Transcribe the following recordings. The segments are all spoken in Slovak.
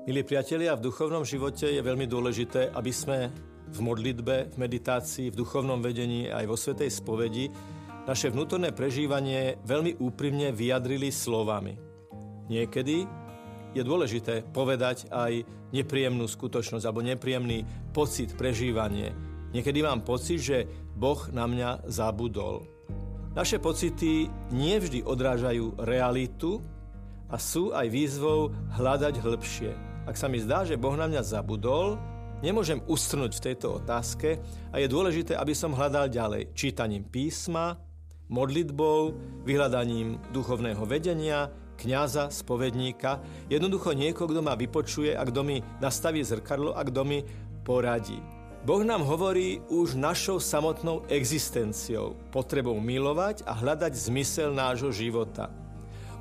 Milí priatelia, v duchovnom živote je veľmi dôležité, aby sme v modlitbe, v meditácii, v duchovnom vedení aj vo Svetej spovedi naše vnútorné prežívanie veľmi úprimne vyjadrili slovami. Niekedy je dôležité povedať aj nepríjemnú skutočnosť alebo nepríjemný pocit, prežívanie. Niekedy mám pocit, že Boh na mňa zabudol. Naše pocity nevždy odrážajú realitu a sú aj výzvou hľadať hĺbšie. Ak sa mi zdá, že Boh na mňa zabudol, nemôžem ustrnúť v tejto otázke a je dôležité, aby som hľadal ďalej čítaním písma, modlitbou, vyhľadaním duchovného vedenia, kňaza, spovedníka, jednoducho niekoho, kto ma vypočuje a kto mi nastaví zrkadlo a kto mi poradí. Boh nám hovorí už našou samotnou existenciou, potrebou milovať a hľadať zmysel nášho života.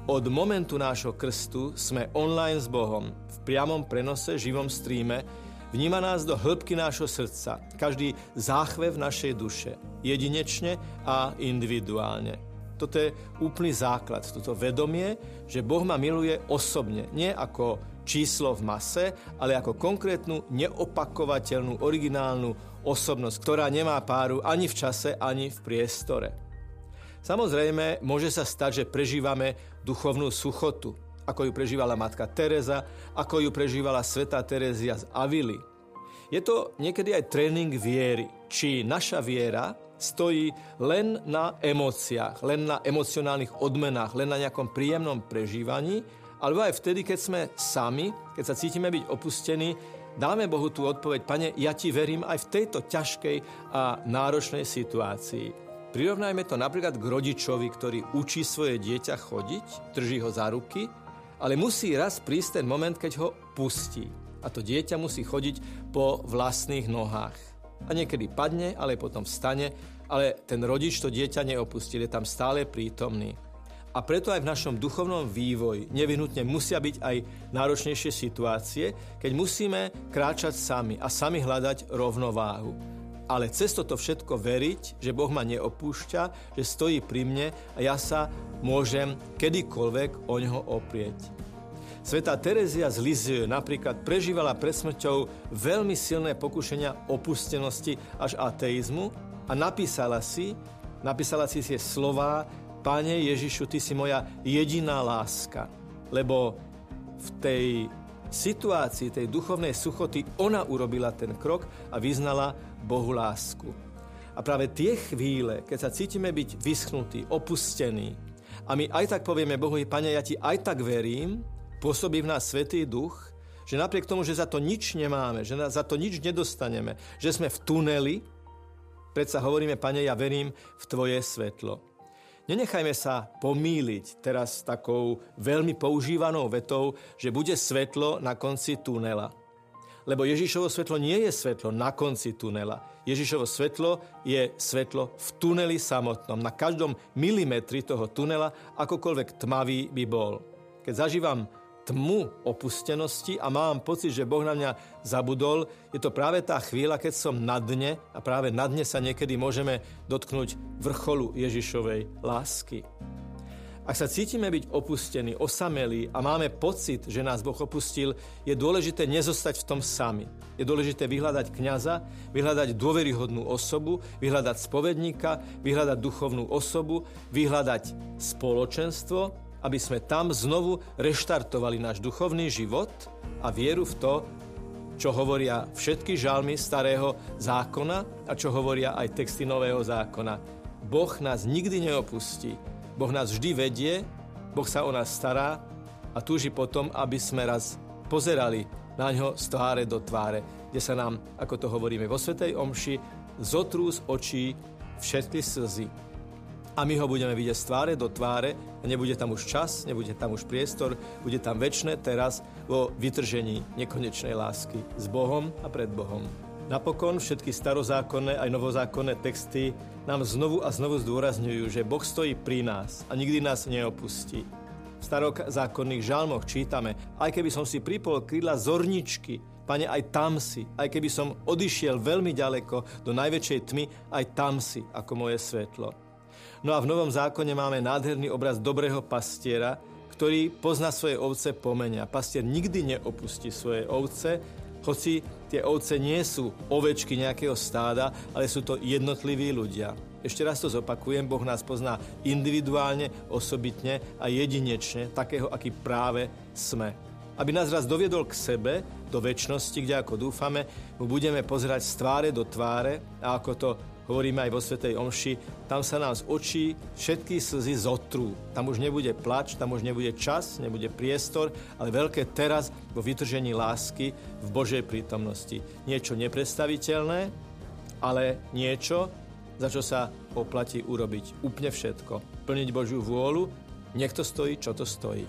Od momentu nášho krstu sme online s Bohom, v priamom prenose, živom streame, vníma nás do hĺbky nášho srdca, každý záchve v našej duše, jedinečne a individuálne. Toto je úplný základ, toto vedomie, že Boh ma miluje osobne, nie ako číslo v mase, ale ako konkrétnu, neopakovateľnú, originálnu osobnosť, ktorá nemá páru ani v čase, ani v priestore. Samozrejme, môže sa stať, že prežívame duchovnú suchotu, ako ju prežívala matka Teresa, ako ju prežívala sveta Terezia z Avily. Je to niekedy aj tréning viery, či naša viera stojí len na emóciách, len na emocionálnych odmenách, len na nejakom príjemnom prežívaní, alebo aj vtedy, keď sme sami, keď sa cítime byť opustení, dáme Bohu tú odpoveď, Pane, ja ti verím aj v tejto ťažkej a náročnej situácii. Prirovnajme to napríklad k rodičovi, ktorý učí svoje dieťa chodiť, drží ho za ruky, ale musí raz prísť ten moment, keď ho pustí. A to dieťa musí chodiť po vlastných nohách. A niekedy padne, ale potom vstane, ale ten rodič to dieťa neopustil, je tam stále prítomný. A preto aj v našom duchovnom vývoji nevyhnutne musia byť aj náročnejšie situácie, keď musíme kráčať sami a sami hľadať rovnováhu ale cez toto všetko veriť, že Boh ma neopúšťa, že stojí pri mne a ja sa môžem kedykoľvek o ňoho oprieť. Svetá Terezia z Lizie napríklad prežívala pred smrťou veľmi silné pokušenia opustenosti až ateizmu a napísala si, napísala si tie slová Pane Ježišu, Ty si moja jediná láska. Lebo v tej situácii tej duchovnej suchoty ona urobila ten krok a vyznala Bohu lásku. A práve tie chvíle, keď sa cítime byť vyschnutí, opustení, a my aj tak povieme Bohu, Pane, ja ti aj tak verím, pôsobí v nás Svetý Duch, že napriek tomu, že za to nič nemáme, že za to nič nedostaneme, že sme v tuneli, predsa hovoríme, Pane, ja verím v Tvoje svetlo. Nenechajme sa pomíliť teraz takou veľmi používanou vetou, že bude svetlo na konci tunela. Lebo Ježišovo svetlo nie je svetlo na konci tunela. Ježišovo svetlo je svetlo v tuneli samotnom, na každom milimetri toho tunela, akokoľvek tmavý by bol. Keď zažívam tmu opustenosti a mám pocit, že Boh na mňa zabudol, je to práve tá chvíľa, keď som na dne a práve na dne sa niekedy môžeme dotknúť vrcholu Ježišovej lásky. Ak sa cítime byť opustení, osamelí a máme pocit, že nás Boh opustil, je dôležité nezostať v tom sami. Je dôležité vyhľadať kňaza, vyhľadať dôveryhodnú osobu, vyhľadať spovedníka, vyhľadať duchovnú osobu, vyhľadať spoločenstvo aby sme tam znovu reštartovali náš duchovný život a vieru v to, čo hovoria všetky žalmy starého zákona a čo hovoria aj texty nového zákona. Boh nás nikdy neopustí. Boh nás vždy vedie, Boh sa o nás stará a túži potom, aby sme raz pozerali na ňo z tváre do tváre, kde sa nám, ako to hovoríme vo Svetej Omši, zotrú z očí všetky slzy a my ho budeme vidieť z tváre do tváre a nebude tam už čas, nebude tam už priestor, bude tam väčšie teraz vo vytržení nekonečnej lásky s Bohom a pred Bohom. Napokon všetky starozákonné aj novozákonné texty nám znovu a znovu zdôrazňujú, že Boh stojí pri nás a nikdy nás neopustí. V starozákonných žalmoch čítame, aj keby som si pripol krídla zorničky, Pane, aj tam si. Aj keby som odišiel veľmi ďaleko do najväčšej tmy, aj tam si ako moje svetlo. No a v Novom zákone máme nádherný obraz dobrého pastiera, ktorý pozná svoje ovce pomenia. Pastier nikdy neopustí svoje ovce, hoci tie ovce nie sú ovečky nejakého stáda, ale sú to jednotliví ľudia. Ešte raz to zopakujem, Boh nás pozná individuálne, osobitne a jedinečne, takého, aký práve sme. Aby nás raz doviedol k sebe, do väčšnosti, kde ako dúfame, mu budeme pozerať z tváre do tváre a ako to hovoríme aj vo Svetej Omši, tam sa nám z očí všetky slzy zotrú. Tam už nebude plač, tam už nebude čas, nebude priestor, ale veľké teraz vo vytržení lásky v Božej prítomnosti. Niečo nepredstaviteľné, ale niečo, za čo sa oplatí urobiť úplne všetko. Plniť Božiu vôľu, nech to stojí, čo to stojí.